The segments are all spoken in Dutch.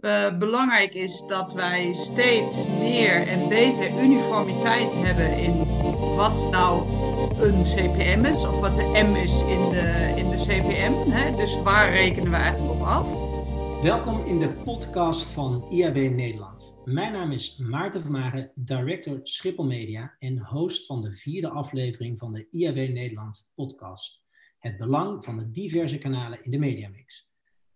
uh, belangrijk is dat wij steeds meer en beter uniformiteit hebben in wat nou een CPM is, of wat de M is in de, in de CPM. Hè? Dus waar rekenen we eigenlijk op af? Welkom in de podcast van IAB Nederland. Mijn naam is Maarten Vermaren, director Schiphol Media en host van de vierde aflevering van de IAB Nederland podcast. Het belang van de diverse kanalen in de mediamix.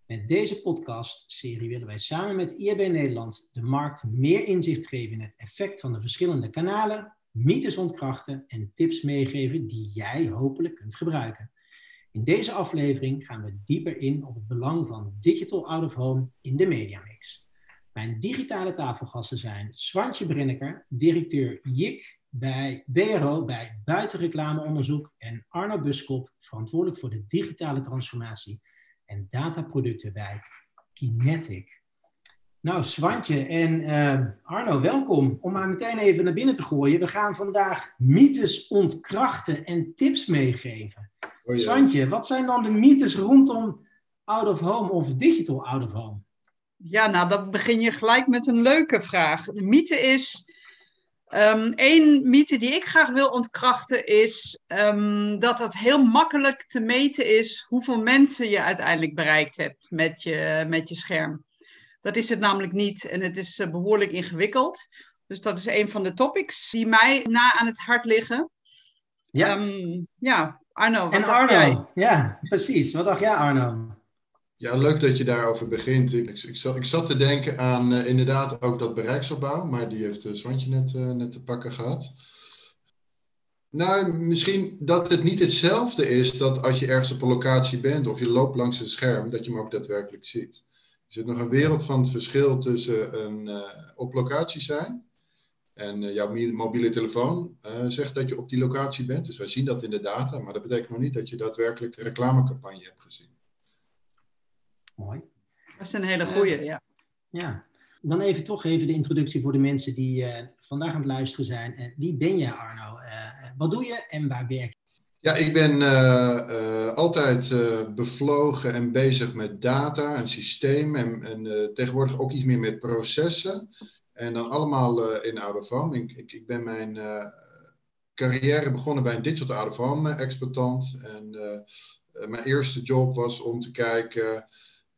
Met deze podcast-serie willen wij samen met IAB Nederland de markt meer inzicht geven in het effect van de verschillende kanalen, mythes ontkrachten en tips meegeven die jij hopelijk kunt gebruiken. In deze aflevering gaan we dieper in op het belang van digital out of home in de mediamix. Mijn digitale tafelgasten zijn Swantje Brinneker, directeur JIK bij BRO bij Buitenreclameonderzoek en Arno Buskop, verantwoordelijk voor de digitale transformatie en dataproducten bij Kinetic. Nou, Swantje en uh, Arno, welkom. Om maar meteen even naar binnen te gooien. We gaan vandaag mythes ontkrachten en tips meegeven. Oh, Swantje, wat zijn dan de mythes rondom out of home of digital out of home? Ja, nou, dan begin je gelijk met een leuke vraag. De mythe is Eén ehm, mythe die ik graag wil ontkrachten is um, dat het heel makkelijk te meten is hoeveel mensen je uiteindelijk bereikt hebt met je, met je scherm. Dat is het namelijk niet en het is eh, behoorlijk ingewikkeld. Dus dat is een van de topics die mij na aan het hart liggen. Ja, um, ja Arno. en Arno, ja, precies. Wat dacht jij, Arno? Ja, leuk dat je daarover begint. Ik, ik, zat, ik zat te denken aan uh, inderdaad ook dat bereiksopbouw, maar die heeft uh, Swantje net, uh, net te pakken gehad. Nou, misschien dat het niet hetzelfde is dat als je ergens op een locatie bent of je loopt langs een scherm, dat je hem ook daadwerkelijk ziet. Er zit nog een wereld van het verschil tussen een op locatie zijn en jouw mobiele telefoon zegt dat je op die locatie bent. Dus wij zien dat in de data, maar dat betekent nog niet dat je daadwerkelijk de reclamecampagne hebt gezien. Mooi. Dat is een hele goede, ja. Ja. Dan even toch even de introductie voor de mensen die uh, vandaag aan het luisteren zijn. Uh, wie ben jij, Arno? Uh, wat doe je en waar werk je? Ja, ik ben altijd bevlogen en bezig met data en systeem en, en tegenwoordig ook iets meer met processen. En dan allemaal in out of home. Ik, ik, ik ben mijn carrière begonnen bij een digital out of home exploitant. En mijn eerste job was om te kijken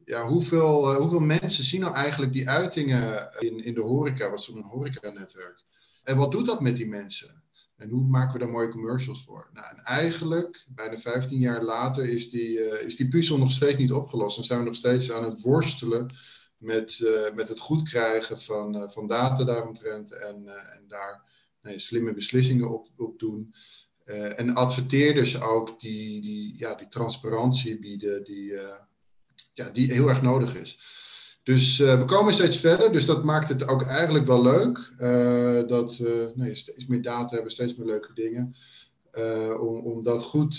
ja, hoeveel, uh, hoeveel mensen zien nou eigenlijk die uitingen in, in de horeca, wat zo'n horeca-netwerk? En wat doet dat met die mensen? En hoe maken we daar mooie commercials voor? Nou, en eigenlijk, bijna 15 jaar later, is die, uh, is die puzzel nog steeds niet opgelost. En zijn we nog steeds aan het worstelen met, uh, met het goed krijgen van, van data daaromtrent en, en daar nee, slimme beslissingen op, op doen. en adverteerders ook die, die, ja, die transparantie bieden, die, ja, die heel erg nodig is. Dus uh, we komen steeds verder, dus dat maakt het ook eigenlijk wel leuk. Uh, dat we steeds meer data hebben, steeds meer leuke dingen. Uh, om, om dat goed,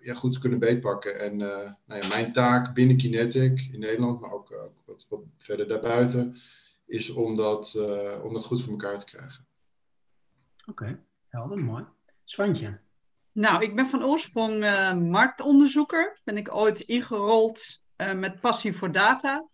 ja, goed te kunnen beetpakken. En nou ja, mijn taak binnen Kinetic in Nederland, maar ook wat, wat verder daarbuiten, is om dat, om dat goed voor elkaar te krijgen. Oké, helder, mooi. Swantje. Nou, ik ben van oorsprong uh, marktonderzoeker. Ben ik ooit ingerold uh, met passie voor data.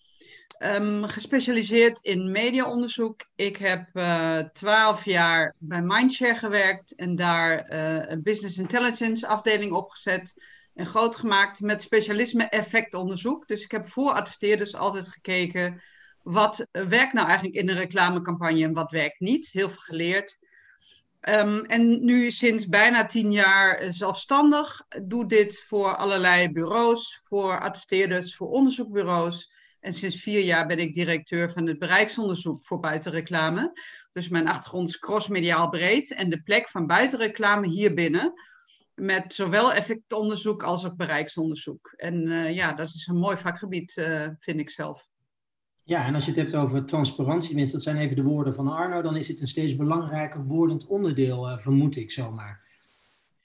Um, gespecialiseerd in mediaonderzoek. Ik heb uh, twaalf jaar bij Mindshare gewerkt en daar een business intelligence afdeling opgezet en groot gemaakt met specialisme effectonderzoek. Dus ik heb voor adverteerders altijd gekeken wat werkt nou eigenlijk in een reclamecampagne en wat werkt niet. Heel veel geleerd. Um, en nu sinds bijna tien jaar zelfstandig. Doe dit voor allerlei bureaus, voor adverteerders, voor onderzoekbureaus. En sinds vier jaar ben ik directeur van het bereiksonderzoek voor buitenreclame. Dus mijn achtergrond is crossmediaal breed en de plek van buitenreclame hier binnen. Met zowel effectonderzoek als ook bereiksonderzoek. En uh, ja, dat is een mooi vakgebied, uh, vind ik zelf. Ja, en als je het hebt over transparantie, tenminste, dat zijn even de woorden van Arno, dan is het een steeds belangrijker wordend onderdeel, uh, vermoed ik zomaar.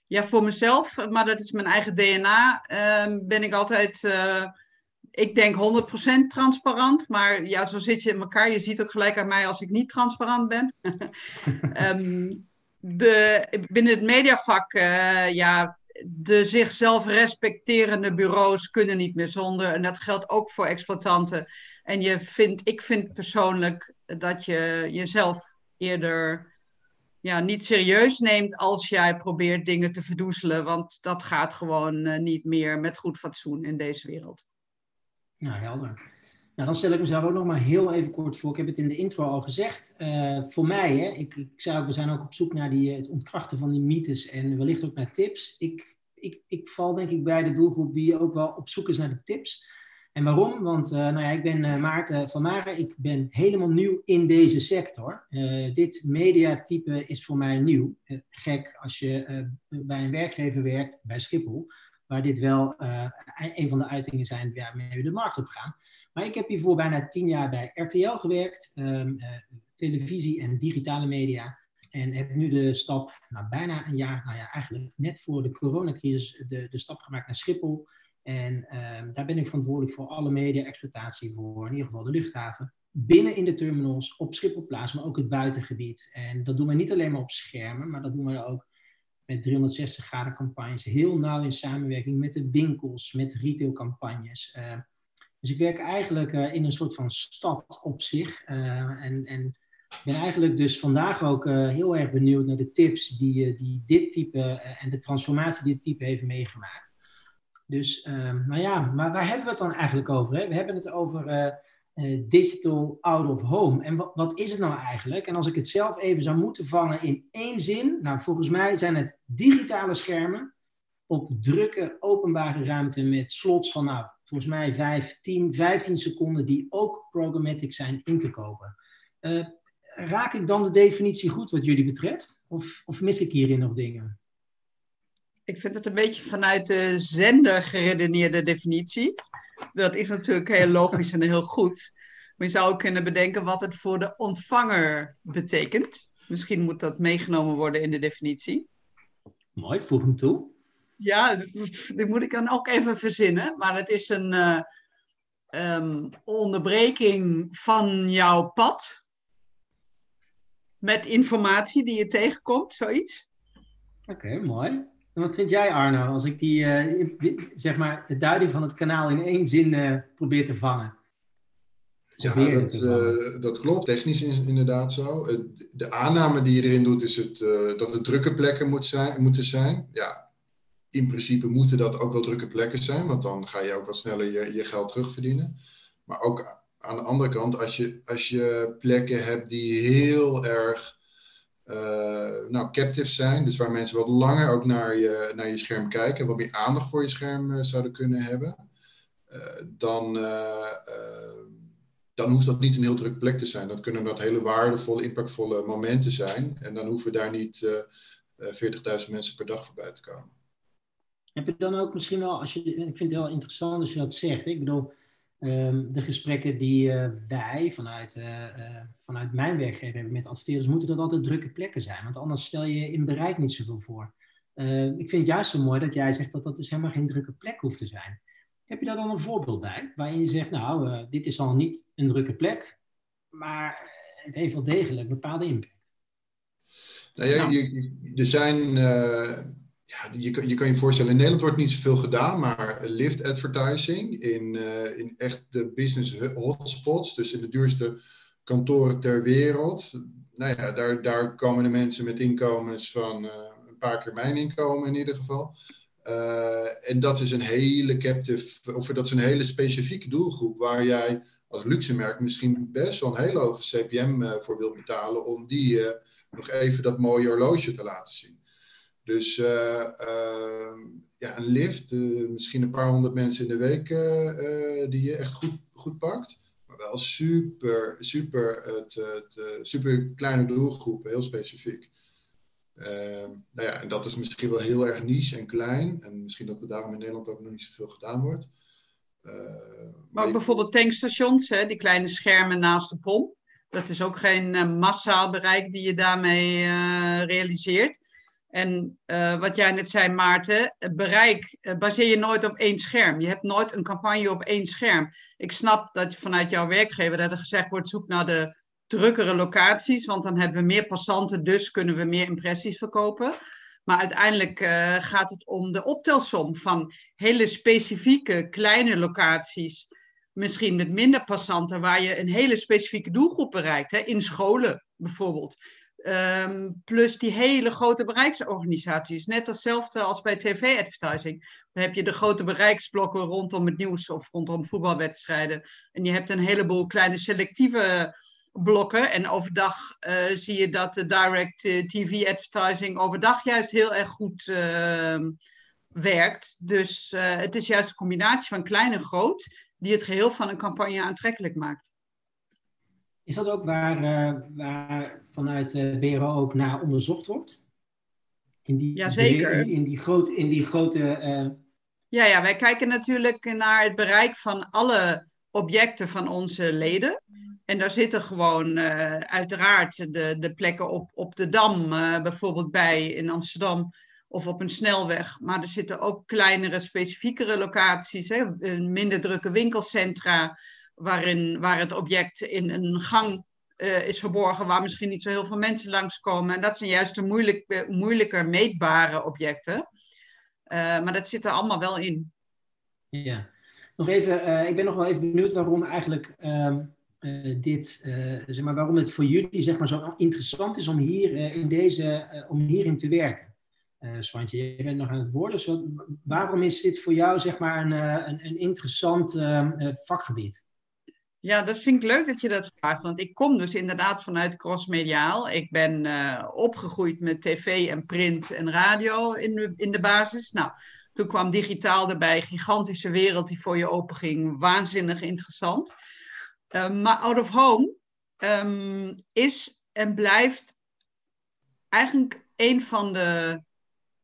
Ja, voor mezelf, maar dat is mijn eigen DNA, uh, ben ik altijd, uh, ik denk 100% transparant, maar ja, zo zit je in elkaar. Je ziet ook gelijk aan mij als ik niet transparant ben. um, de, binnen het mediavak, uh, ja, de zichzelf respecterende bureaus kunnen niet meer zonder. En dat geldt ook voor exploitanten. En je vindt, ik vind persoonlijk dat je jezelf eerder ja, niet serieus neemt als jij probeert dingen te verdoezelen. Want dat gaat gewoon uh, niet meer met goed fatsoen in deze wereld. Nou, helder. Nou, dan stel ik mezelf ook nog maar heel even kort voor. Ik heb het in de intro al gezegd. Uh, voor mij, hè, ik, ik zou, we zijn ook op zoek naar die, het ontkrachten van die mythes en wellicht ook naar tips. Ik, ik, ik val denk ik bij de doelgroep die ook wel op zoek is naar de tips. En waarom? Want uh, nou ja, ik ben uh, Maarten van Maren. Ik ben helemaal nieuw in deze sector. Uh, dit mediatype is voor mij nieuw. gek als je bij een werkgever werkt, bij Schiphol waar dit wel een van de uitingen zijn waarmee we de markt op gaan. Maar ik heb hiervoor bijna tien jaar bij RTL gewerkt, uh, televisie en digitale media. En heb nu de stap, nou, bijna een jaar, nou ja, eigenlijk net voor de coronacrisis, de, de stap gemaakt naar Schiphol. En um, daar ben ik verantwoordelijk voor alle media-exploitatie voor, in ieder geval de luchthaven. Binnen in de terminals, op Schipholplaats, maar ook het buitengebied. En dat doen we niet alleen maar op schermen, maar dat doen we ook met 360 graden campagnes, heel nauw in samenwerking met de winkels, met retailcampagnes. Uh, dus ik werk eigenlijk uh, in een soort van stad op zich. Uh, en, en ben eigenlijk dus vandaag ook heel erg benieuwd naar de tips die, die dit type en de transformatie die dit type heeft meegemaakt. Dus, nou ja, maar waar hebben we het dan eigenlijk over? Hè? We hebben het over uh, digital out of home. En wat, wat, is het nou eigenlijk? En als ik het zelf even zou moeten vangen in één zin, nou volgens mij zijn het digitale schermen op drukke openbare ruimte met slots van nou volgens mij 5, 10, 15 seconden die ook programmatic zijn in te kopen. Uh, raak ik dan de definitie goed wat jullie betreft? Of, of mis ik hierin nog dingen? Ik vind het een beetje vanuit de zender geredeneerde definitie. Dat is natuurlijk heel logisch en heel goed. Maar je zou ook kunnen bedenken wat het voor de ontvanger betekent. Misschien moet dat meegenomen worden in de definitie. Mooi, voeg hem toe. Ja, die moet ik dan ook even verzinnen. Maar het is een uh, um, onderbreking van jouw pad. Met informatie die je tegenkomt, zoiets. Oké, mooi. En wat vind jij, Arno, als ik die, uh, zeg maar, de duiding van het kanaal in één zin uh, probeer te vangen? Ja, dat, uh, dat klopt. Technisch is inderdaad zo. De aanname die je erin doet is het, dat het drukke plekken moet zijn, moeten zijn. Ja, in principe moeten dat ook wel drukke plekken zijn, want dan ga je ook wat sneller je, je geld terugverdienen. Maar ook aan de andere kant, als je, als je plekken hebt die heel erg nou, captive zijn. Dus waar mensen wat langer ook naar je, naar je scherm kijken, wat meer aandacht voor je scherm uh, zouden kunnen hebben. Uh, dan, dan hoeft dat niet een heel druk plek te zijn. Dat kunnen dat hele waardevolle, impactvolle momenten zijn. En dan hoeven daar niet 40.000 mensen per dag voorbij te komen. Heb je dan ook misschien wel, als je, ik vind het heel interessant als je dat zegt. Ik bedoel, Um, de gesprekken die uh, wij vanuit, uh, uh, vanuit mijn werkgever hebben met adverteerders, moeten dat altijd drukke plekken zijn. Want anders stel je in bereik niet zoveel voor. Ehm, ik vind het juist zo mooi dat jij zegt dat dat dus helemaal geen drukke plek hoeft te zijn. Heb je daar dan een voorbeeld bij? Waarin je zegt, nou, dit is dan niet een drukke plek, maar het heeft wel degelijk bepaalde impact. Nou, ja, nou. Je, er zijn ja, je, je kan je voorstellen, in Nederland wordt niet zoveel gedaan, maar lift advertising in, uh, in echt de business hotspots, dus in de duurste kantoren ter wereld. Nou ja, daar, daar komen de mensen met inkomens van uh, een paar keer mijn inkomen in ieder geval. Uh, en dat is een hele captive, of dat is een hele specifieke doelgroep waar jij als luxemerk misschien best wel een hele hoge CPM voor wilt betalen om die nog even dat mooie horloge te laten zien. Dus uh, uh, ja, een lift, uh, misschien een paar honderd mensen in de week die je echt goed, goed pakt. Maar wel super, super, het, het super kleine doelgroepen, heel specifiek. Ehm, nou ja, en dat is misschien wel heel erg niche en klein. En misschien dat er daarom in Nederland ook nog niet zoveel gedaan wordt. maar ook bijvoorbeeld tankstations, hè, die kleine schermen naast de pomp. Dat is ook geen massaal bereik die je daarmee realiseert. En uh, wat jij net zei, Maarten, bereik uh, baseer je nooit op één scherm. Je hebt nooit een campagne op één scherm. Ik snap dat vanuit jouw werkgever dat er gezegd wordt: zoek naar de drukkere locaties, want dan hebben we meer passanten, dus kunnen we meer impressies verkopen. Maar uiteindelijk gaat het om de optelsom van hele specifieke kleine locaties, misschien met minder passanten, waar je een hele specifieke doelgroep bereikt. Hè? In scholen bijvoorbeeld. Ehm, plus die hele grote bereiksorganisaties. Net hetzelfde als bij tv-advertising. Dan heb je de grote bereiksblokken rondom het nieuws of rondom voetbalwedstrijden. En je hebt een heleboel kleine selectieve blokken. En overdag uh, zie je dat de direct eh, TV-advertising overdag juist heel erg goed uh, werkt. Dus uh, het is juist een combinatie van klein en groot die het geheel van een campagne aantrekkelijk maakt. Is dat ook waar, waar vanuit de BRO ook naar onderzocht wordt? In die, Jazeker. In, in, die, groot, in die grote. Ja, ja, wij kijken natuurlijk naar het bereik van alle objecten van onze leden. En daar zitten gewoon uh, uiteraard de, de plekken op, op de Dam, uh, bijvoorbeeld bij in Amsterdam, of op een snelweg. Maar er zitten ook kleinere, specifiekere locaties, hè, minder drukke winkelcentra, waarin, waar het object in een gang uh, is verborgen, waar misschien niet zo heel veel mensen langskomen. En dat zijn juist de moeilijk, moeilijker meetbare objecten. maar dat zit er allemaal wel in. Ja, nog even, ik ben nog wel even benieuwd waarom eigenlijk. Ehm, dit, zeg maar, waarom het voor jullie zeg maar, zo interessant is om, hier, in deze, om hierin te werken. Swantje, je bent nog aan het woorden. Dus waarom is dit voor jou zeg maar, een, een, een interessant vakgebied? Ja, dat vind ik leuk dat je dat vraagt. Want ik kom dus inderdaad vanuit crossmediaal. Ik ben opgegroeid met tv en print en radio in de, in de basis. Nou, toen kwam digitaal erbij. Gigantische wereld die voor je openging. Waanzinnig interessant. Ehm, maar out of home ehm, is en blijft eigenlijk een van de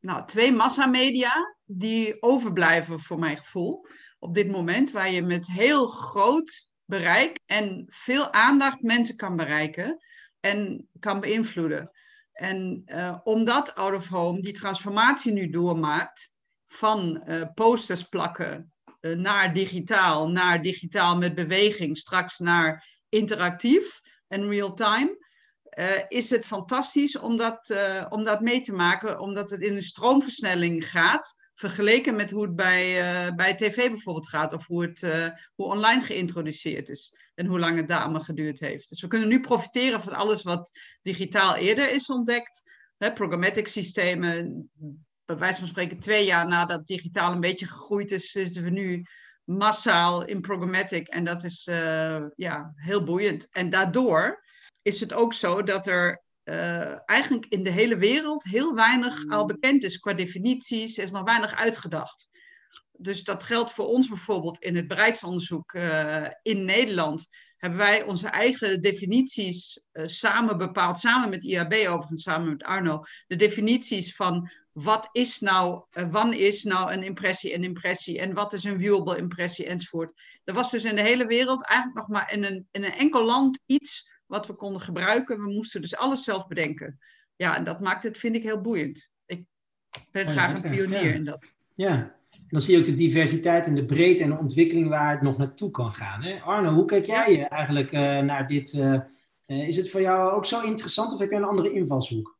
nou, twee massamedia die overblijven voor mijn gevoel op dit moment, waar je met heel groot bereik en veel aandacht mensen kan bereiken en kan beïnvloeden. En uh, omdat out of home die transformatie nu doormaakt van uh, posters plakken eh, naar digitaal, naar digitaal met beweging, straks naar interactief en real-time. Is het fantastisch om dat, om dat mee te maken, omdat het in een stroomversnelling gaat, vergeleken met hoe het bij, uh, bij tv bijvoorbeeld gaat, of hoe het hoe online geïntroduceerd is en hoe lang het daar allemaal geduurd heeft. Dus we kunnen nu profiteren van alles wat digitaal eerder is ontdekt. Hè, programmatic systemen, bij wijze van spreken twee jaar nadat digitaal een beetje gegroeid is, zitten we nu massaal in programmatic. En dat is uh, ja, heel boeiend. En daardoor is het ook zo dat er uh, eigenlijk in de hele wereld heel weinig al mm. bekend is qua definities. Er is nog weinig uitgedacht. Dus dat geldt voor ons bijvoorbeeld in het bereiksonderzoek uh, in Nederland. Hebben wij onze eigen definities samen bepaald, samen met IAB overigens, samen met Arno. De definities van wat is nou, wanneer is nou een impressie een impressie en wat is een viewable impressie enzovoort. Er was dus in de hele wereld eigenlijk nog maar in een, in een enkel land iets wat we konden gebruiken. We moesten dus alles zelf bedenken. Ja, en dat maakt het, vind ik, heel boeiend. Ik ben oh graag een pionier in dat. Ja, en dan zie je ook de diversiteit en de breedte en de ontwikkeling waar het nog naartoe kan gaan. Hè? Arno, hoe kijk jij eigenlijk uh, naar dit? Uh, is het voor jou ook zo interessant of heb je een andere invalshoek?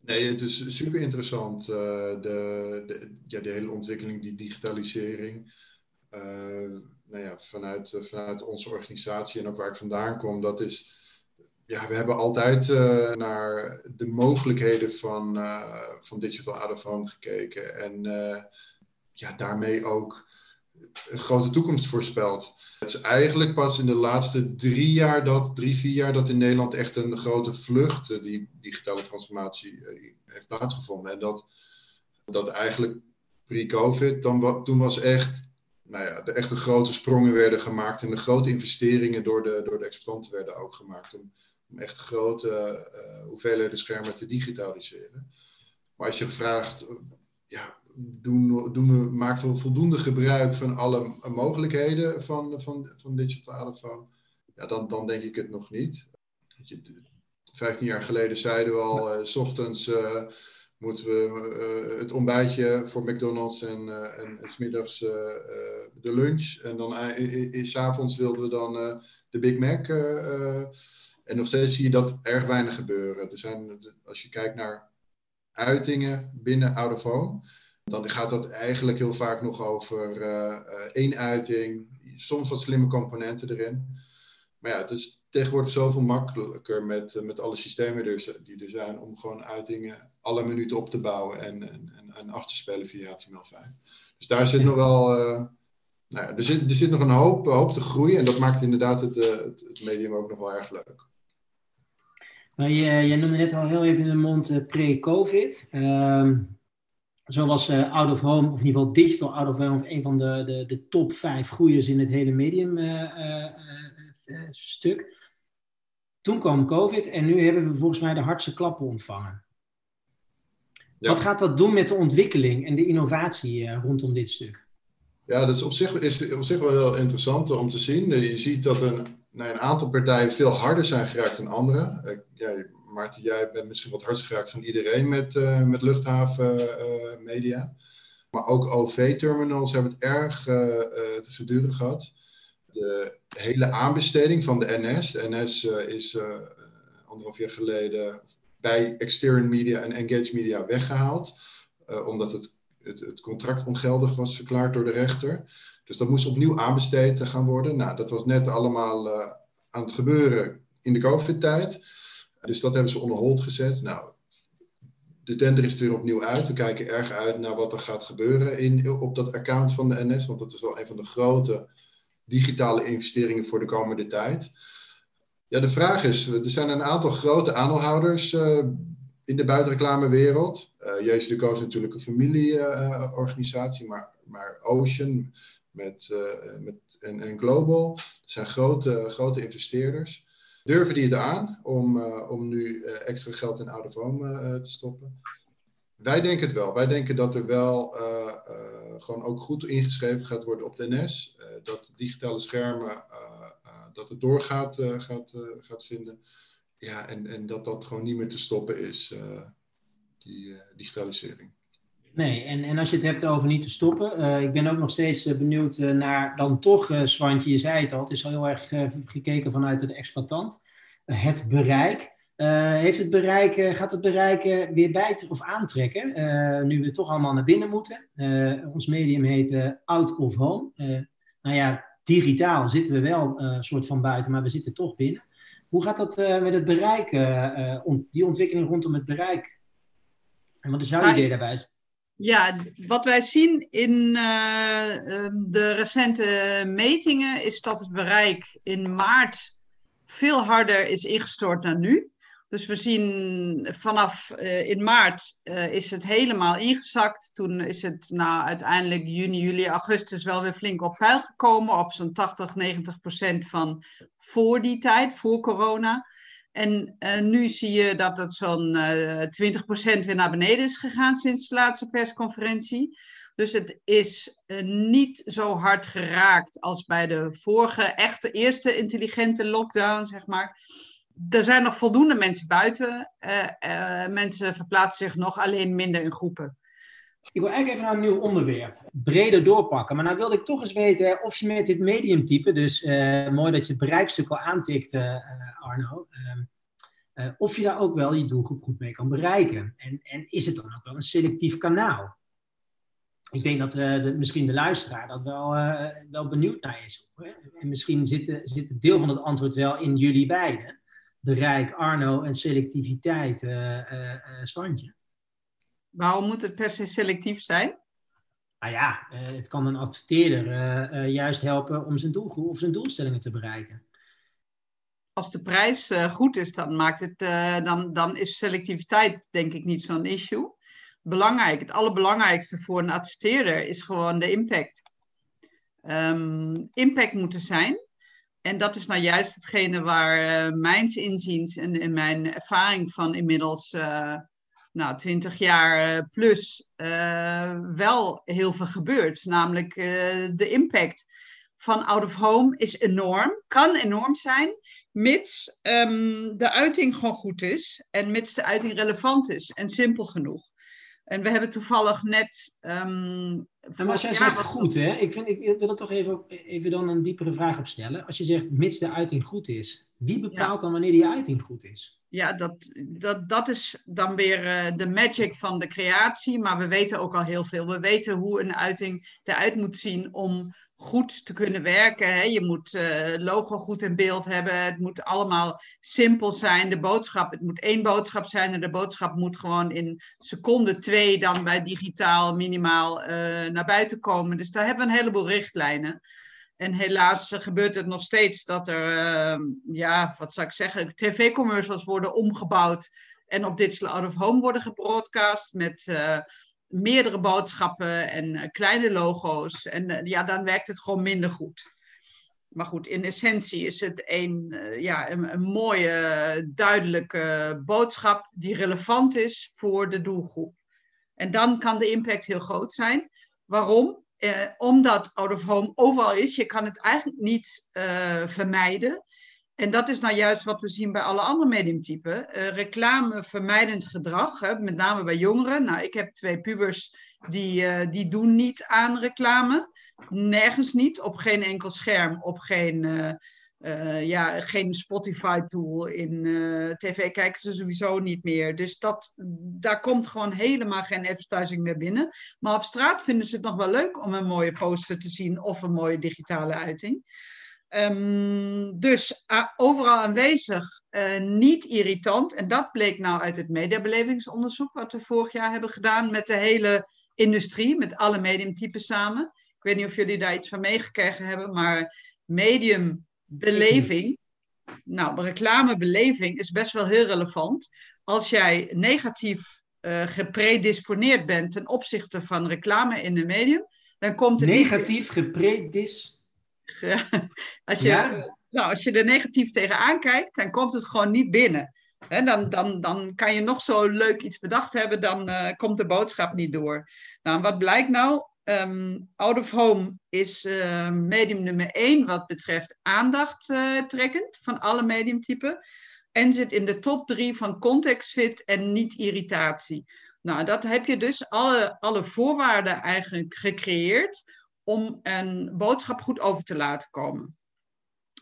Nee, het is super interessant. Uh, de, de, ja, de hele ontwikkeling, die digitalisering. Uh, nou ja, vanuit, uh, vanuit onze organisatie en ook waar ik vandaan kom, dat is. Ja, we hebben altijd naar de mogelijkheden van, van digital home gekeken. En ja, daarmee ook een grote toekomst voorspeld. Het is eigenlijk pas in de laatste drie jaar, dat, drie, vier jaar, dat in Nederland echt een grote vlucht, eh, die digitale transformatie, eh, heeft plaatsgevonden. En dat, dat eigenlijk pre-COVID, dan, toen was echt, nou ja, de echte grote sprongen werden gemaakt en de grote investeringen door de, door de exploitanten werden ook gemaakt om, om echt grote uh, hoeveelheden schermen te digitaliseren. Maar als je vraagt, ja, doen, doen we, maken we voldoende gebruik van alle mogelijkheden van, van, van digital van Ja, dan, dan denk ik het nog niet. Je, 15 jaar geleden zeiden we al, uh, s ochtends uh, moeten we uh, het ontbijtje voor McDonald's en, en s middags de lunch. En dan s avonds wilden we dan de Big Mac. en nog steeds zie je dat erg weinig gebeuren. Er zijn, als je kijkt naar uitingen binnen Out of Home, Dan gaat dat eigenlijk heel vaak nog over één uiting, soms wat slimme componenten erin. Maar ja, het is tegenwoordig zoveel makkelijker met, met alle systemen die er zijn om gewoon uitingen alle minuten op te bouwen en, en, en af te spelen via HTML5. Dus daar zit nog wel, nou ja, er, zit, er zit nog een hoop, hoop te groeien en dat maakt inderdaad het, het, het medium ook nog wel erg leuk. Maar je, je noemde net al heel even in de mond uh, pre-COVID. Uh, zo was uh, Out of Home, of in ieder geval Digital Out of Home, een van de, de, de top vijf groeiers in het hele medium stuk. Toen kwam COVID en nu hebben we volgens mij de hardste klappen ontvangen. Ja. Wat gaat dat doen met de ontwikkeling en de innovatie rondom dit stuk? Ja, dat is op zich, is op zich wel heel interessant om te zien. Je ziet dat een nou, een aantal partijen veel harder zijn geraakt dan anderen. Ja, Maarten, jij bent misschien wat harder geraakt dan iedereen met, uh, met luchthavenmedia. Uh, maar ook OV-terminals hebben het erg te verduren gehad. De hele aanbesteding van de NS. De NS is anderhalf jaar geleden bij Extern Media en Engage Media weggehaald. omdat het, het, het contract ongeldig was verklaard door de rechter. Dus dat moest opnieuw aanbesteed gaan worden. Nou, dat was net allemaal aan het gebeuren in de COVID-tijd. Dus dat hebben ze onder hold gezet. Nou, de tender is er weer opnieuw uit. We kijken erg uit naar wat er gaat gebeuren in, op dat account van de NS. Want dat is wel een van de grote digitale investeringen voor de komende tijd. Ja, de vraag is, er zijn een aantal grote aandeelhouders uh, in de buitenreclamewereld. Uh, Jezus de Koos is natuurlijk een familieorganisatie, uh, maar, maar Ocean, met, met en, Global. Dat zijn grote, grote investeerders. Durven die het aan om, om nu extra geld in out of te stoppen? Wij denken het wel. Wij denken dat er wel gewoon ook goed ingeschreven gaat worden op de NS. dat digitale schermen, dat het doorgaat gaat, gaat vinden. Ja, en, en dat dat gewoon niet meer te stoppen is, die digitalisering. Nee, en, en als je het hebt over niet te stoppen, ik ben ook nog steeds benieuwd naar dan toch, Swantje, je zei het al, het is al heel erg gekeken vanuit de exploitant. het bereik. Heeft het bereik, gaat het bereik weer bijten of aantrekken, nu we toch allemaal naar binnen moeten? ons medium heet Out of Home. nou ja, digitaal zitten we wel een soort van buiten, maar we zitten toch binnen. Hoe gaat dat met het bereik, on, die ontwikkeling rondom het bereik? En wat is jouw idee daarbij? Ja, wat wij zien in uh, de recente metingen is dat het bereik in maart veel harder is ingestort dan nu. Dus we zien vanaf uh, in maart uh, is het helemaal ingezakt. Toen is het nou, uiteindelijk juni, juli, augustus wel weer flink op peil gekomen. Op zo'n 80, 90 procent van voor die tijd, voor corona. En nu zie je dat het zo'n uh, eh, 20% weer naar beneden is gegaan sinds de laatste persconferentie. Dus het is niet zo hard geraakt als bij de vorige, echte eerste intelligente lockdown, zeg maar. Er zijn nog voldoende mensen buiten. mensen verplaatsen zich nog alleen minder in groepen. Ik wil eigenlijk even naar een nieuw onderwerp. Breder doorpakken. Maar nou wilde ik toch eens weten of je met dit mediumtype, dus uh, mooi dat je het bereikstuk al aantikt, Arno, uh, of je daar ook wel je doelgroep goed mee kan bereiken. En, en is het dan ook wel een selectief kanaal? Ik denk dat de, misschien de luisteraar dat wel, wel benieuwd naar is. En misschien zit, zit het deel van het antwoord wel in jullie beiden. Bereik, Arno en selectiviteit, Swantje. Waarom moet het per se selectief zijn? Nou ja, het kan een adverteerder juist helpen om zijn doelgroep of zijn doelstellingen te bereiken. Als de prijs goed is, dan, maakt het, dan, dan is selectiviteit denk ik niet zo'n issue. Belangrijk, het allerbelangrijkste voor een adverteerder is gewoon de impact. Um, impact moet er zijn. En dat is nou juist hetgene waar mijns inziens en in mijn ervaring van inmiddels nou, 20 jaar eh, plus uh, wel heel veel gebeurt. Namelijk uh, de impact van out of home is enorm, kan enorm zijn, mits um, de uiting gewoon goed is en mits de uiting relevant is en simpel genoeg. En we hebben toevallig net. Um, maar als jij zegt goed, hè? Ik, vind, ik wil er toch even, even dan een diepere vraag op stellen. Als je zegt mits de uiting goed is, wie bepaalt ja. dan wanneer die uiting goed is? ja, dat, dat, dat is dan weer eh, de magic van de creatie. Maar we weten ook al heel veel. We weten hoe een uiting eruit moet zien om goed te kunnen werken. Hè. Je moet uh, logo goed in beeld hebben. Het moet allemaal simpel zijn. De boodschap, het moet één boodschap zijn. En de boodschap moet gewoon in seconde twee dan bij digitaal minimaal uh, naar buiten komen. Dus daar hebben we een heleboel richtlijnen. En helaas gebeurt het nog steeds dat er, uh, ja, wat zou ik zeggen, tv-commercials worden omgebouwd en op Digital Out of Home worden gebroadcast met meerdere boodschappen en uh, kleine logo's. En eh, ja, dan werkt het gewoon minder goed. Maar goed, in essentie is het een, ja, een, een mooie, duidelijke boodschap die relevant is voor de doelgroep. En dan kan de impact heel groot zijn. Waarom? eh, omdat out of home overal is, je kan het eigenlijk niet vermijden. En dat is nou juist wat we zien bij alle andere mediumtypen. Uh, reclame vermijdend gedrag, hè, met name bij jongeren. Nou, ik heb twee pubers die, uh, die doen niet aan reclame. Nergens niet, op geen enkel scherm, op geen uh, ja, geen Spotify-tool in tv kijken ze sowieso niet meer. Dus dat, daar komt gewoon helemaal geen advertising meer binnen. Maar op straat vinden ze het nog wel leuk om een mooie poster te zien of een mooie digitale uiting. Um, dus overal aanwezig, niet irritant. En dat bleek nou uit het mediabelevingsonderzoek wat we vorig jaar hebben gedaan met de hele industrie, met alle mediumtypen samen. Ik weet niet of jullie daar iets van meegekregen hebben, maar medium beleving. Nou, reclamebeleving is best wel heel relevant. Als jij negatief uh, gepredisponeerd bent ten opzichte van reclame in een medium, dan komt het. Negatief niet... gepredis. als, je, ja. nou, als je er negatief tegenaan kijkt, dan komt het gewoon niet binnen. He, dan, dan, dan kan je nog zo leuk iets bedacht hebben, dan uh, komt de boodschap niet door. Nou, wat blijkt nou? Um, out of home is uh, medium nummer 1 wat betreft aandacht uh, trekkend van alle mediumtypen. En zit in de top 3 van contextfit en niet-irritatie. Nou, dat heb je dus alle, alle voorwaarden eigenlijk gecreëerd om een boodschap goed over te laten komen.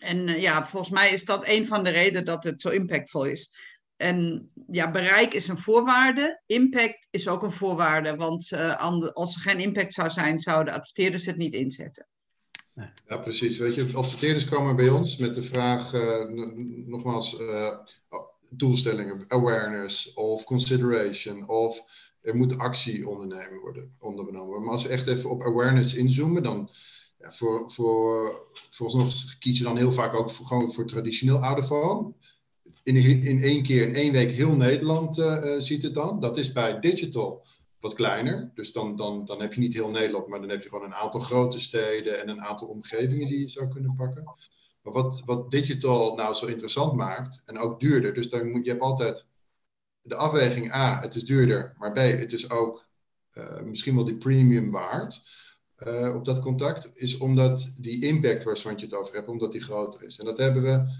En uh, ja, volgens mij is dat een van de redenen dat het zo impactvol is. En ja, bereik is een voorwaarde. Impact is ook een voorwaarde. Want uh, als er geen impact zou zijn, zouden adverteerders het niet inzetten. Ja, precies. Weet je, adverteerders komen bij ons met de vraag, uh, nogmaals, uh, doelstellingen, awareness of consideration of er moet actie ondernemen worden, ondernomen Maar als we echt even op awareness inzoomen, dan ja, voor, voor, volgens kies je dan heel vaak ook voor, gewoon voor traditioneel ouderphone in, in één keer, in één week, heel Nederland uh, ziet het dan. Dat is bij digital wat kleiner. Dus dan, dan, dan heb je niet heel Nederland, maar dan heb je gewoon een aantal grote steden en een aantal omgevingen die je zou kunnen pakken. Maar wat, wat digital nou zo interessant maakt, en ook duurder, dus dan moet je hebt altijd de afweging A, het is duurder, maar B, het is ook uh, misschien wel die premium waard. Uh, op dat contact, is omdat die impact waar je het over hebt, omdat die groter is. En dat hebben we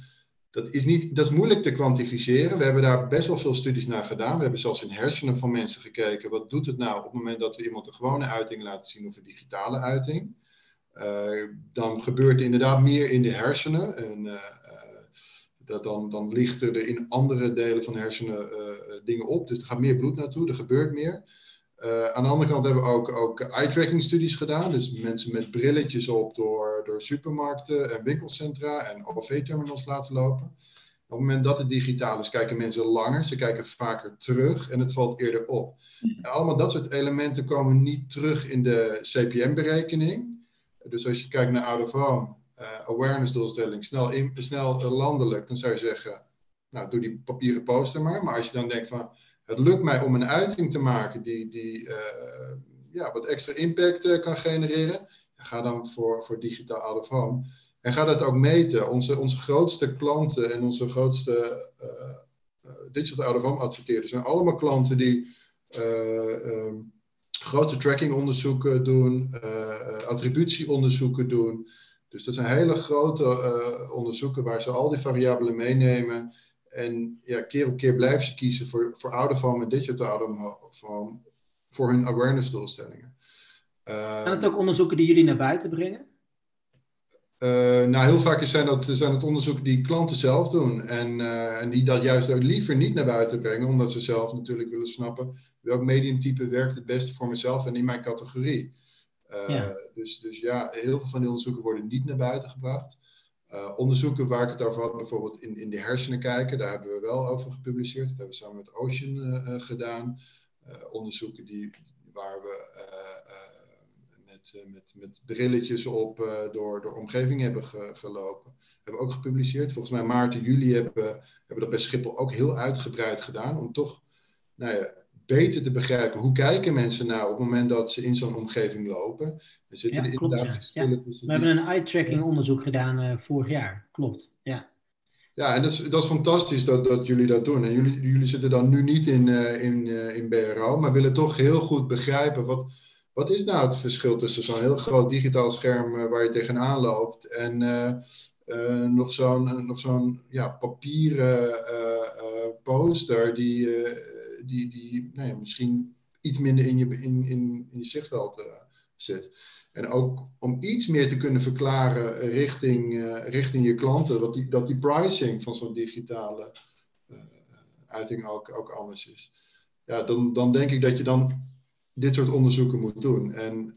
dat is, niet, dat is moeilijk te kwantificeren. We hebben daar best wel veel studies naar gedaan. We hebben zelfs in hersenen van mensen gekeken. Wat doet het nou op het moment dat we iemand een gewone uiting laten zien of een digitale uiting? Uh, dan gebeurt er inderdaad meer in de hersenen. En, dat dan, dan er in andere delen van de hersenen dingen op. Dus er gaat meer bloed naartoe, er gebeurt meer. Uh, aan de andere kant hebben we ook, ook eye-tracking studies gedaan. Dus mensen met brilletjes op door, door supermarkten en winkelcentra en OV-terminals laten lopen. Op het moment dat het digitaal is, kijken mensen langer. Ze kijken vaker terug en het valt eerder op. En allemaal dat soort elementen komen niet terug in de CPM-berekening. Dus als je kijkt naar out of awareness doelstelling, snel, in, snel landelijk, dan zou je zeggen, nou doe die papieren poster maar. Maar als je dan denkt van, het lukt mij om een uiting te maken die, die uh, ja, wat extra impact uh, kan genereren. Ga dan voor, voor digitaal out of. En ga dat ook meten. Onze, onze grootste klanten en onze grootste uh, digital out of adverteerders zijn allemaal klanten die um, grote trackingonderzoeken doen, attributieonderzoeken doen. Dus dat zijn hele grote onderzoeken waar ze al die variabelen meenemen. En ja, keer op keer blijven ze kiezen voor, voor oude vorm en digital oude vorm voor hun awareness doelstellingen. Zijn het ook onderzoeken die jullie naar buiten brengen? Uh, nou, heel vaak zijn dat, zijn het onderzoeken die klanten zelf doen. En, uh, en die dat juist ook liever niet naar buiten brengen, omdat ze zelf natuurlijk willen snappen welk mediumtype werkt het beste voor mezelf en in mijn categorie. Uh, ja. Dus, dus ja, heel veel van die onderzoeken worden niet naar buiten gebracht. onderzoeken waar ik het over had, bijvoorbeeld in, in de hersenen kijken, daar hebben we wel over gepubliceerd. Dat hebben we samen met Ocean gedaan. onderzoeken die, waar we met, eh, met, met brilletjes op door de omgeving hebben ge, gelopen. Hebben we ook gepubliceerd. Volgens mij maart en juli hebben, hebben dat bij Schiphol ook heel uitgebreid gedaan. Om toch nou ja, beter te begrijpen hoe kijken mensen nou op het moment dat ze in zo'n omgeving lopen. Er zitten ja, er klopt, inderdaad ja. ja. We hebben een eye-tracking onderzoek gedaan uh, vorig jaar. Klopt, ja. Ja, en dat is, dat is fantastisch dat, dat jullie dat doen. En jullie, jullie zitten dan nu niet in, uh, in, uh, in BRO, maar willen toch heel goed begrijpen wat, wat is nou het verschil tussen zo'n heel groot digitaal scherm waar je tegenaan loopt en uh, nog zo'n nog zo'n ja, papieren poster die, die, die nou misschien iets minder in je, in, in, in je zichtveld zit. En ook om iets meer te kunnen verklaren richting, richting je klanten, dat die, dat die pricing van zo'n digitale uiting ook, ook anders is. Ja, dan, dan denk ik dat je dan dit soort onderzoeken moet doen. En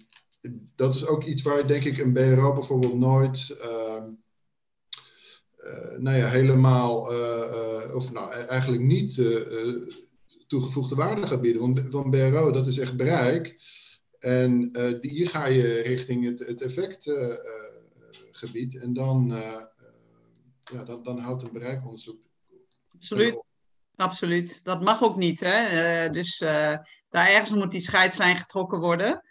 dat is ook iets waar denk ik een BRO bijvoorbeeld nooit uh, nou ja, helemaal, of nou e-, eigenlijk niet toegevoegde waarde gaat bieden. Want van BRO, dat is echt bereik. En die, hier ga je richting het, het effectgebied. en dan, ja, dan, dan houdt een bereikonderzoek. Absoluut. Absoluut. Dat mag ook niet. Hè? dus daar ergens moet die scheidslijn getrokken worden.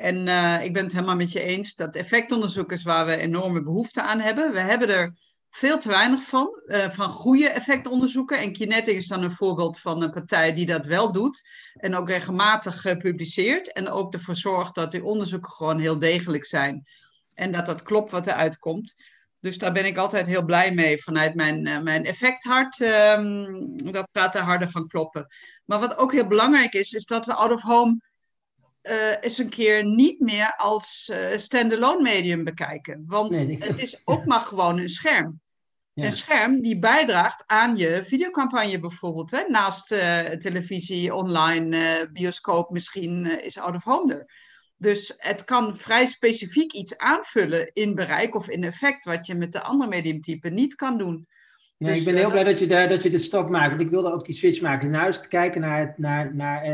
En uh, ik ben het helemaal met je eens dat effectonderzoek is waar we enorme behoefte aan hebben. We hebben er veel te weinig van, uh, van goede effectonderzoeken. En Kinetic is dan een voorbeeld van een partij die dat wel doet. En ook regelmatig uh, publiceert. En ook ervoor zorgt dat die onderzoeken gewoon heel degelijk zijn. En dat dat klopt wat eruit komt. Dus daar ben ik altijd heel blij mee vanuit mijn, uh, mijn effecthart. Um, dat gaat er harder van kloppen. Maar wat ook heel belangrijk is, is dat we out of home uh, eens een keer niet meer als uh, standalone medium bekijken. Want nee, het is ook maar gewoon een scherm. Ja. Een scherm die bijdraagt aan je videocampagne bijvoorbeeld. Hè? Naast uh, televisie, online, bioscoop misschien is out of home er. Dus het kan vrij specifiek iets aanvullen in bereik of in effect, wat je met de andere mediumtypen niet kan doen. Nee, dus, ik ben heel blij dat je, de, dat je de stap maakt. Want ik wilde ook die switch maken. Nou eens kijken naar het, naar, naar,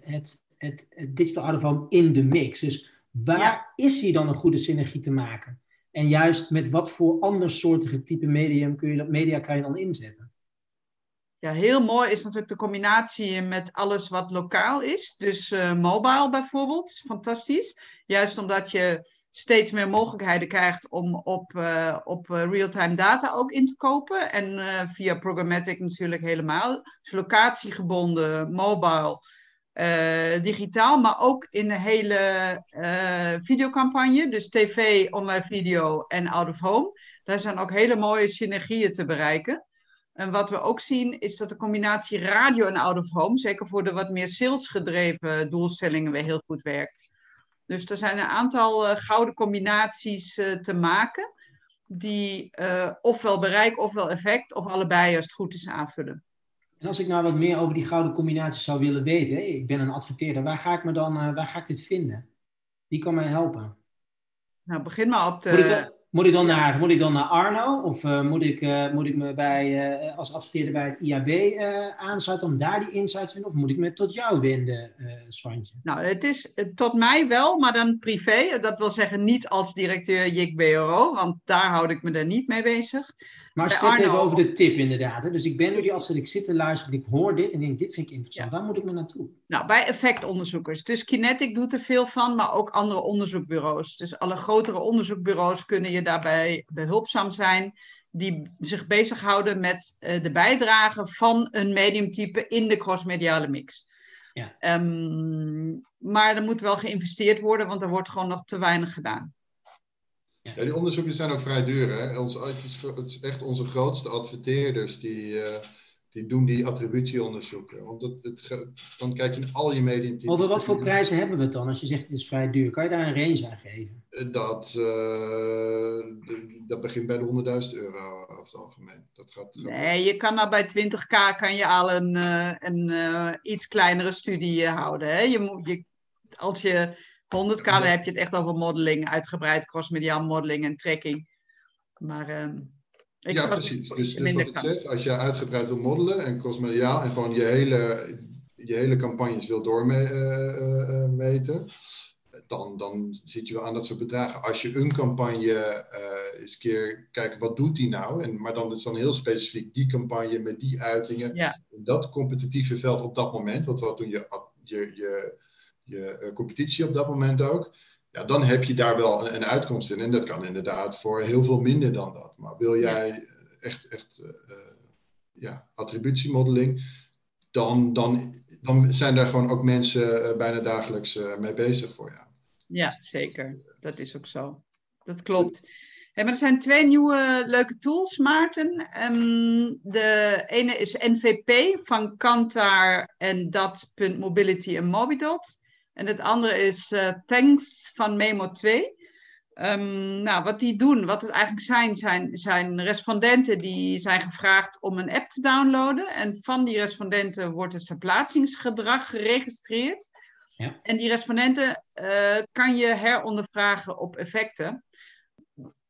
het, het, het digital out in de mix. Dus waar ja. is hier dan een goede synergie te maken? En juist met wat voor andersoortige type medium kun je dat media kan je dan inzetten? Ja, heel mooi is natuurlijk de combinatie met alles wat lokaal is. Dus uh, mobile bijvoorbeeld, fantastisch. Juist omdat je steeds meer mogelijkheden krijgt om op, uh, op uh, real-time data ook in te kopen. En uh, via programmatic natuurlijk helemaal. Dus locatiegebonden, mobile, digitaal, maar ook in de hele videocampagne. Dus tv, online video en out of home. Daar zijn ook hele mooie synergieën te bereiken. En wat we ook zien is dat de combinatie radio en out of home, zeker voor de wat meer salesgedreven doelstellingen, weer heel goed werkt. Dus er zijn een aantal uh, gouden combinaties te maken, die ofwel bereik ofwel effect, of allebei als het goed is aanvullen. En als ik nou wat meer over die gouden combinaties zou willen weten, ik ben een adverteerder, waar ga ik, me dan, waar ga ik dit vinden? Wie kan mij helpen? Nou, begin maar op de... Moet ik dan naar, moet ik dan naar Arno? Of uh, moet, ik, uh, moet ik me bij, als adverteerder bij het IAB aansluiten om daar die insights te vinden? Of moet ik me tot jou wenden, Swantje? Nou, het is tot mij wel, maar dan privé. Dat wil zeggen niet als directeur JIC BRO, want daar houd ik me er niet mee bezig. Maar als het even over de tip inderdaad. Hè? Dus ik ben nu die als ik zit te luisteren, ik hoor dit en denk, dit vind ik interessant. Ja. Waar moet ik me naartoe? Nou, bij effectonderzoekers. Dus Kinetic doet er veel van, maar ook andere onderzoekbureaus. Dus alle grotere onderzoekbureaus kunnen je daarbij behulpzaam zijn. Die zich bezighouden met uh, de bijdrage van een mediumtype in de crossmediale mix. Ja. Um, maar er moet wel geïnvesteerd worden, want er wordt gewoon nog te weinig gedaan. Ja, die onderzoeken zijn ook vrij duur. Hè? Ons, het, is, het is echt onze grootste adverteerders die, uh, Die doen die attributieonderzoeken. Want het, het, dan kijk je in al je media. Over wat voor prijzen hebben we het dan? Als je zegt het is vrij duur, kan je daar een range aan geven? Eh, dat, uh, dat begint bij de 100.000 euro over het algemeen. Dat gaat, nee, je kan nou bij 20k kan je al een, uh, een iets kleinere studie houden. Hè? Je moet, je, als je 100k, dan heb je het echt over modeling, uitgebreid crossmediaal modeling en tracking. Maar ehm, ik ja, precies. Dus, dus wat ik zeg, als je uitgebreid wil modellen en crossmediaal en gewoon je hele, je hele campagnes wil doormeten, dan, dan zit je wel aan dat soort bedragen. Als je een campagne uh, eens keer kijken, wat doet die nou? En, maar dan is dan heel specifiek die campagne met die uitingen. Ja. Dat competitieve veld op dat moment, want wat doen je, je, je, je eh, competitie op dat moment ook. Ja, dan heb je daar wel een, een, uitkomst in. En dat kan inderdaad voor heel veel minder dan dat. Maar wil jij echt, echt uh, ja, attributiemodeling, dan, dan, dan zijn daar gewoon ook mensen bijna dagelijks mee bezig voor jou. Ja, zeker. Dat is ook zo. Dat klopt. maar er zijn twee nieuwe leuke tools, Maarten. Um, de ene is NVP van Kantar en dat.mobility en Mobidot. En het andere is uh, Thanks van Memo 2. Ehm, nou, wat die doen, wat het eigenlijk zijn, zijn, zijn respondenten die zijn gevraagd om een app te downloaden. En van die respondenten wordt het verplaatsingsgedrag geregistreerd. Ja. En die respondenten uh, kan je herondervragen op effecten.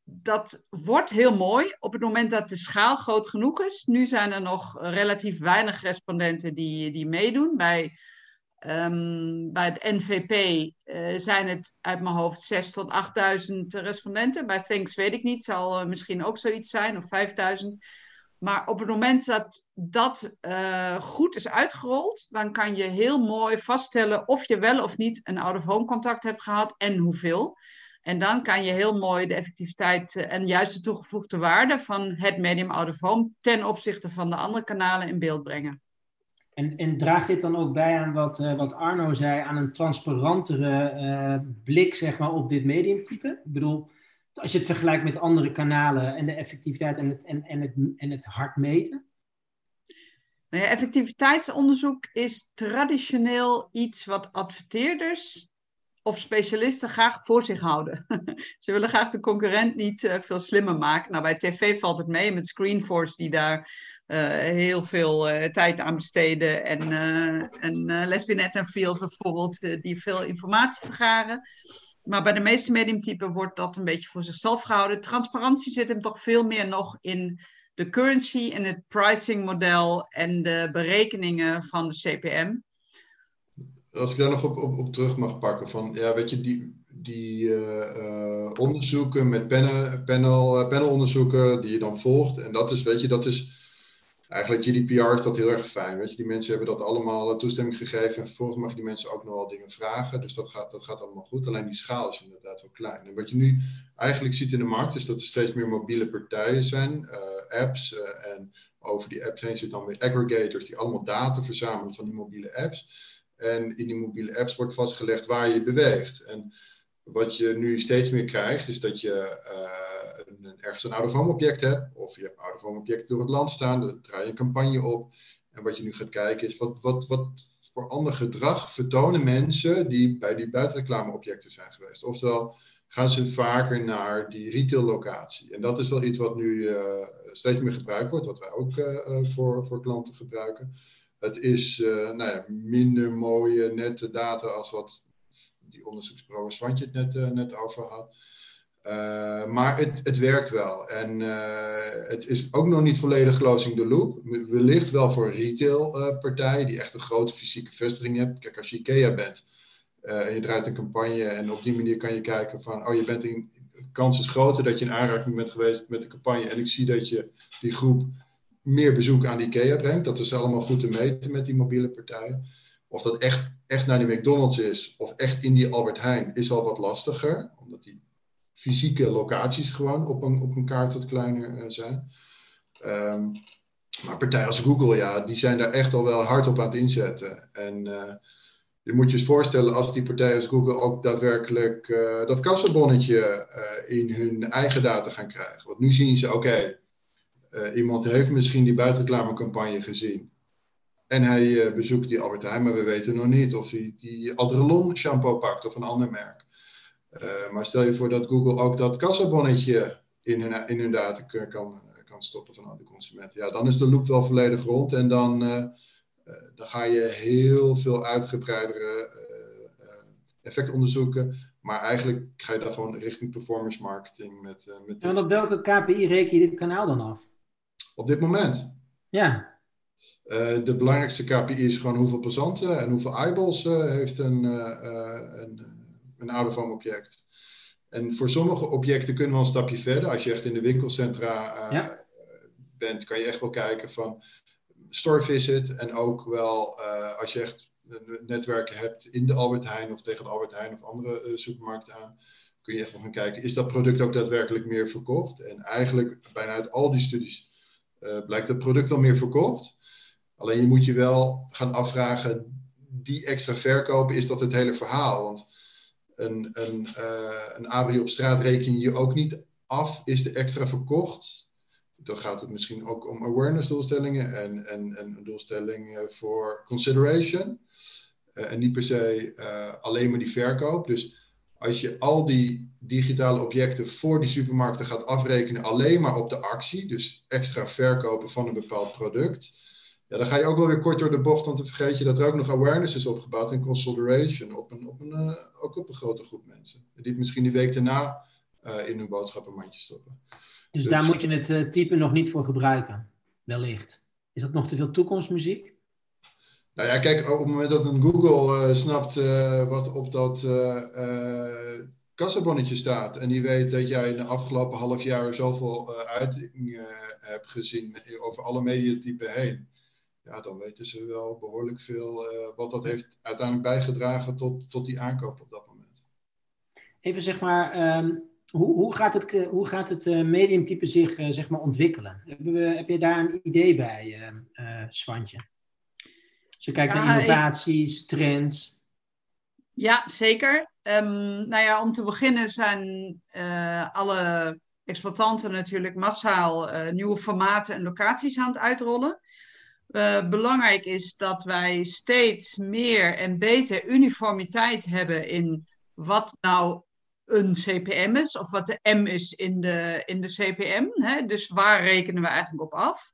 Dat wordt heel mooi op het moment dat de schaal groot genoeg is. Nu zijn er nog relatief weinig respondenten die, die meedoen. Bij, um, bij het NVP eh, zijn het uit mijn hoofd 6.000 tot 8.000 respondenten. Bij Thanks weet ik niet, zal uh, misschien ook zoiets zijn, of 5.000. Maar op het moment dat dat goed is uitgerold, dan kan je heel mooi vaststellen of je wel of niet een out-of-home contact hebt gehad en hoeveel. En dan kan je heel mooi de effectiviteit en juist de toegevoegde waarde van het medium out-of-home ten opzichte van de andere kanalen in beeld brengen. En, en draagt dit dan ook bij aan wat, uh, wat Arno zei, aan een transparantere blik zeg maar, op dit mediumtype? Ik bedoel, als je het vergelijkt met andere kanalen en de effectiviteit en het, en, en het, en het hard meten? Nou effectiviteitsonderzoek is traditioneel iets wat adverteerders of specialisten graag voor zich houden. Ze willen graag de concurrent niet uh, veel slimmer maken. Nou, bij tv valt het mee met Screenforce die daar heel veel uh, tijd aan besteden. En, en Lesbianet en Field bijvoorbeeld, die veel informatie vergaren. Maar bij de meeste mediumtypen wordt dat een beetje voor zichzelf gehouden. Transparantie zit hem toch veel meer nog in de currency, in het pricing model en de berekeningen van de CPM. Als ik daar nog op, op, op terug mag pakken, van ja, weet je, die, die onderzoeken met panel, panel, panelonderzoeken die je dan volgt. En dat is, weet je, dat is eigenlijk GDPR is dat heel erg fijn. Weet je, die mensen hebben dat allemaal toestemming gegeven en vervolgens mag je die mensen ook nog wel dingen vragen. Dus dat gaat, dat gaat allemaal goed. Alleen die schaal is inderdaad wel klein. En wat je nu eigenlijk ziet in de markt is dat er steeds meer mobiele partijen zijn, uh, apps. Uh, en over die apps heen zitten dan weer aggregators die allemaal data verzamelen van die mobiele apps. En in die mobiele apps wordt vastgelegd waar je beweegt. En wat je nu steeds meer krijgt, is dat je uh, een, ergens een out-of-home object hebt, of je hebt out-of-home objecten door het land staan, daar draai je een campagne op. En wat je nu gaat kijken is, wat, wat, wat voor ander gedrag vertonen mensen die bij die buitenreclameobjecten zijn geweest? Oftewel, gaan ze vaker naar die retail-locatie? En dat is wel iets wat nu uh, steeds meer gebruikt wordt, wat wij ook uh, voor, voor klanten gebruiken. Het is nou ja, minder mooie, nette data als wat onderzoeksbureau Swantje het net, uh, net over had. Uh, maar het, het werkt wel. En uh, het is ook nog niet volledig closing the loop. Wellicht wel voor retailpartijen die echt een grote fysieke vestiging hebben. Kijk, als je IKEA bent en je draait een campagne en op die manier kan je kijken van, oh je bent in, kans is groter dat je in aanraking bent geweest met de campagne en ik zie dat je die groep meer bezoek aan IKEA brengt. Dat is allemaal goed te meten met die mobiele partijen. Of dat echt, echt naar die McDonald's is of echt in die Albert Heijn is al wat lastiger. Omdat die fysieke locaties gewoon op een, op een kaart wat kleiner uh, zijn. Um, maar partijen als Google, ja, die zijn daar echt al wel hard op aan het inzetten. En uh, je moet je eens voorstellen als die partijen als Google ook daadwerkelijk uh, dat kassabonnetje in hun eigen data gaan krijgen. Want nu zien ze, oké, iemand heeft misschien die buitenreclamecampagne gezien. En hij bezoekt die Albert Heijn, maar we weten nog niet of hij die Adrelon shampoo pakt of een ander merk. maar stel je voor dat Google ook dat kassabonnetje in hun, in hun data kan, kan stoppen vanuit de consument. Ja, dan is de loop wel volledig rond en dan, dan ga je heel veel uitgebreidere effect onderzoeken. Maar eigenlijk ga je dan gewoon richting performance marketing met. Met en op welke KPI reken je dit kanaal dan af? Op dit moment? Ja. Uh, de belangrijkste KPI is gewoon hoeveel passanten en hoeveel eyeballs uh, heeft een, een, een oude object. En voor sommige objecten kunnen we een stapje verder. Als je echt in de winkelcentra ja. bent, kan je echt wel kijken van store visit. En ook wel als je echt netwerken hebt in de Albert Heijn of tegen de Albert Heijn of andere uh, supermarkten aan, kun je echt nog gaan kijken, is dat product ook daadwerkelijk meer verkocht? En eigenlijk bijna uit al die studies uh, blijkt het product al meer verkocht. Alleen je moet je wel gaan afvragen, die extra verkopen, is dat het hele verhaal? Want een, een, uh, een abri op straat reken je ook niet af, is de extra verkocht? dan gaat het misschien ook om awareness doelstellingen en, en, en doelstellingen voor consideration. Eh, en niet per se uh, alleen maar die verkoop. Dus als je al die digitale objecten voor die supermarkten gaat afrekenen alleen maar op de actie, dus extra verkopen van een bepaald product, ja, dan ga je ook wel weer kort door de bocht, want dan vergeet je dat er ook nog awareness is opgebouwd en consideration op een, op een, uh, ook op een grote groep mensen. Die het misschien die week daarna in hun boodschappenmandje stoppen. Dus, dus, daar moet je het uh, type nog niet voor gebruiken, wellicht. Is dat nog te veel toekomstmuziek? Nou ja, kijk, op het moment dat een Google uh, snapt uh, wat op dat kassabonnetje staat en die weet dat jij in de afgelopen half jaar zoveel uiting hebt gezien over alle mediatypen heen, ja, dan weten ze wel behoorlijk veel wat dat heeft uiteindelijk bijgedragen tot, tot die aankoop op dat moment. Even zeg maar, um hoe, hoe gaat het, eh, hoe gaat het uh, mediumtype zich uh, zeg maar ontwikkelen? Heb, we, heb je daar een idee bij, uh, Swantje? Als je kijkt naar innovaties, trends. Ja, zeker. Um, nou ja, om te beginnen zijn alle exploitanten natuurlijk massaal nieuwe formaten en locaties aan het uitrollen. Belangrijk is dat wij steeds meer en beter uniformiteit hebben in wat nou een CPM is, of wat de M is in de, in de CPM. Hè? Dus waar rekenen we eigenlijk op af?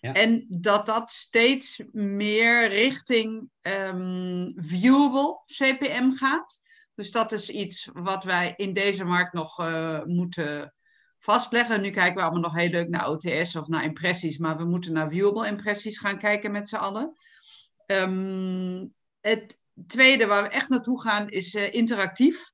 Ja. En dat dat steeds meer richting um, viewable CPM gaat. Dus dat is iets wat wij in deze markt nog uh, moeten vastleggen. Nu kijken we allemaal nog heel leuk naar OTS of naar impressies, maar we moeten naar viewable impressies gaan kijken met z'n allen. Um, het tweede waar we echt naartoe gaan is uh, interactief.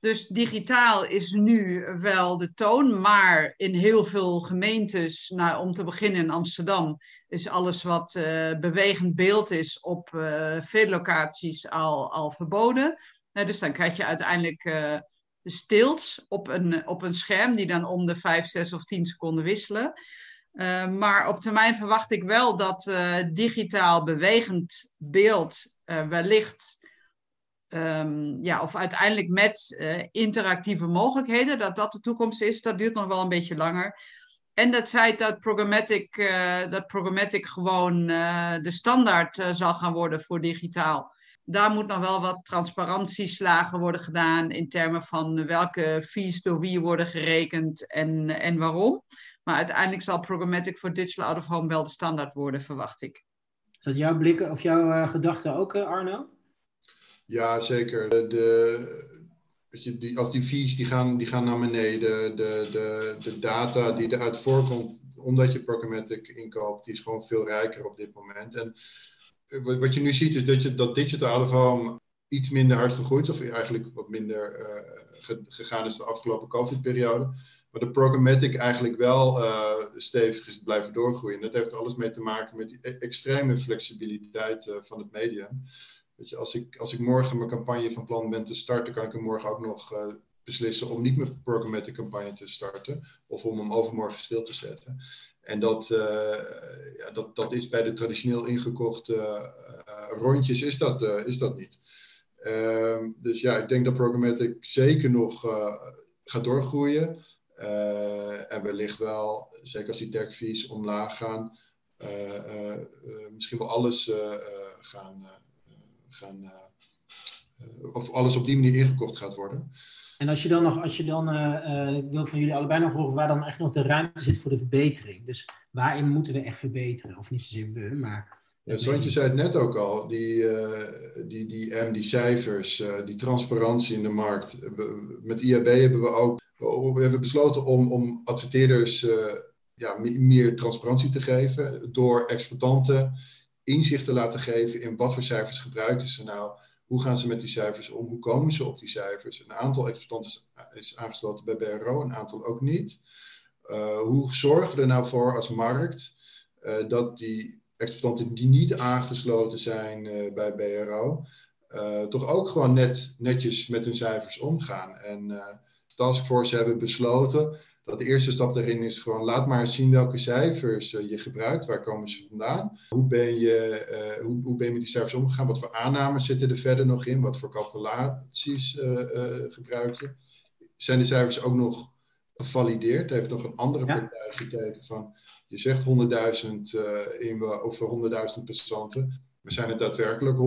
Dus digitaal is nu wel de toon, maar in heel veel gemeentes, nou, om te beginnen in Amsterdam, is alles wat uh, bewegend beeld is op uh, veel locaties al, al verboden. Dus dan krijg je uiteindelijk stilt op een, op een scherm die dan om de 5, 6 of 10 seconden wisselen. maar op termijn verwacht ik wel dat digitaal bewegend beeld wellicht Um, ja, of uiteindelijk met interactieve mogelijkheden, dat dat de toekomst is, dat duurt nog wel een beetje langer. En het feit dat programmatic, dat programmatic gewoon de standaard zal gaan worden voor digitaal. Daar moet nog wel wat transparantieslagen worden gedaan in termen van welke fees door wie worden gerekend en, en waarom. Maar uiteindelijk zal programmatic voor digital out of home wel de standaard worden, verwacht ik. Is dat jouw blikken of jouw gedachten ook, Arno? Ja, zeker. De, de, weet je, die, als die fees die gaan, die gaan naar beneden, de, de, de data die eruit voorkomt, omdat je programmatic inkoopt, die is gewoon veel rijker op dit moment. En eh, wat je nu ziet is dat, je, dat digitale vorm iets minder hard gegroeid, of eigenlijk wat minder uh, gegaan is de afgelopen COVID-periode. Maar de programmatic eigenlijk wel uh, stevig is blijven doorgroeien. Dat heeft alles mee te maken met die e-, extreme flexibiliteit uh, van het medium. Weet je, als, ik, als ik morgen mijn campagne van plan ben te starten, kan ik hem morgen ook nog beslissen om niet mijn programmatic campagne te starten. Of om hem overmorgen stil te zetten. En dat, uh, ja, dat, dat is bij de traditioneel ingekochte uh, rondjes is dat, is dat niet. Ehm, dus ja, ik denk dat programmatic zeker nog gaat doorgroeien. en wellicht wel, zeker als die tech omlaag gaan, misschien wel alles gaan, gaan of alles op die manier ingekocht gaat worden. En als je dan nog, als je dan, ik wil van jullie allebei nog horen waar dan echt nog de ruimte zit voor de verbetering. Dus waarin moeten we echt verbeteren? Of niet zozeer we, maar ja, zei het net ook al, die, uh, die, die M, die cijfers, uh, die transparantie in de markt. met IAB hebben we ook we hebben besloten om, om adverteerders ja, meer transparantie te geven door exploitanten inzicht te laten geven in wat voor cijfers gebruiken ze nou, hoe gaan ze met die cijfers om, hoe komen ze op die cijfers. Een aantal exploitanten is aangesloten bij BRO, een aantal ook niet. hoe zorgen we er nou voor als markt dat die exploitanten die niet aangesloten zijn bij BRO, eh, toch ook gewoon net, netjes met hun cijfers omgaan. En Taskforce hebben besloten dat de eerste stap daarin is gewoon laat maar zien welke cijfers je gebruikt, waar komen ze vandaan, hoe ben, je, hoe, hoe ben je met die cijfers omgegaan, wat voor aannames zitten er verder nog in, wat voor calculaties gebruik je. Zijn de cijfers ook nog gevalideerd? Heeft nog een andere partij gekeken van je zegt 100.000 uh, in, of 100.000 passanten. Maar zijn het daadwerkelijk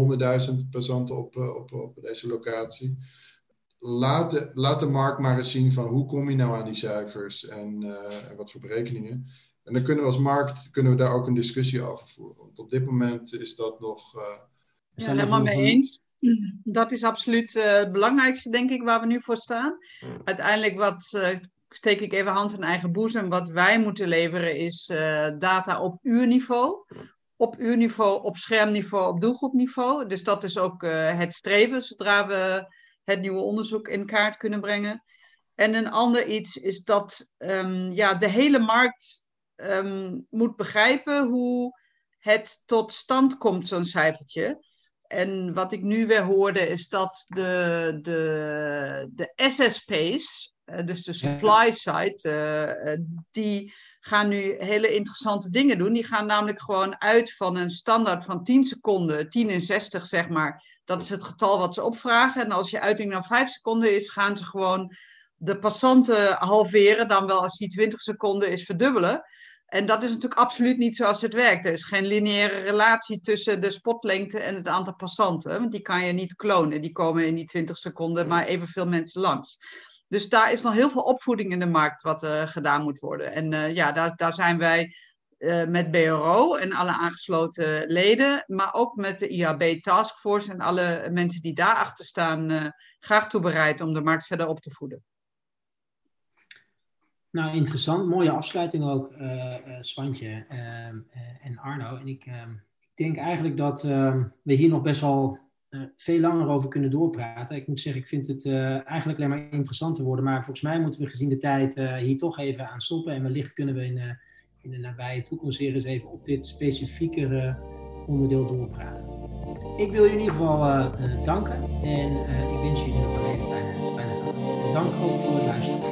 100.000 passanten op, op, op deze locatie? Laat de, laat de markt maar eens zien van hoe kom je nou aan die cijfers en, uh, en wat voor berekeningen. En dan kunnen we als markt kunnen we daar ook een discussie over voeren. Want op dit moment is dat nog. Uh, ja, helemaal mee eens. Dat is absoluut het belangrijkste, denk ik, waar we nu voor staan. Uiteindelijk wat steek ik even hand in eigen boezem. Wat wij moeten leveren is uh, data op uurniveau. Op uurniveau, op schermniveau, op doelgroepniveau. Dus dat is ook uh, het streven zodra we het nieuwe onderzoek in kaart kunnen brengen. En een ander iets is dat um, ja, de hele markt um, moet begrijpen hoe het tot stand komt, zo'n cijfertje. En wat ik nu weer hoorde is dat de, de, de SSP's, eh, dus de supply side, eh, eh, die gaan nu hele interessante dingen doen. Die gaan namelijk gewoon uit van een standaard van 10 seconden, 10 in 60 zeg maar. Dat is het getal wat ze opvragen. En als je uiting naar 5 seconden is, gaan ze gewoon de passanten halveren. Dan wel als die 20 seconden is verdubbelen. En dat is natuurlijk absoluut niet zoals het werkt. Er is geen lineaire relatie tussen de spotlengte en het aantal passanten. Want die kan je niet klonen. Die komen in die 20 seconden maar evenveel mensen langs. Dus daar is nog heel veel opvoeding in de markt wat uh, gedaan moet worden. En uh, ja, daar, daar zijn wij uh, met BRO en alle aangesloten leden, maar ook met de IAB Taskforce en alle mensen die daarachter staan, graag toe bereid om de markt verder op te voeden. Nou, interessant. Mooie afsluiting ook, Swantje en Arno. En ik, ik denk eigenlijk dat we hier nog best wel veel langer over kunnen doorpraten. Ik moet zeggen, ik vind het uh, eigenlijk alleen maar interessanter worden. Maar volgens mij moeten we gezien de tijd uh, hier toch even aan stoppen. En wellicht kunnen we in, in de nabije toekomst weer eens even op dit specifiekere onderdeel doorpraten. Ik wil jullie in ieder geval danken. En ik wens jullie nog een hele fijne, fijne dag. Dank ook voor het luisteren.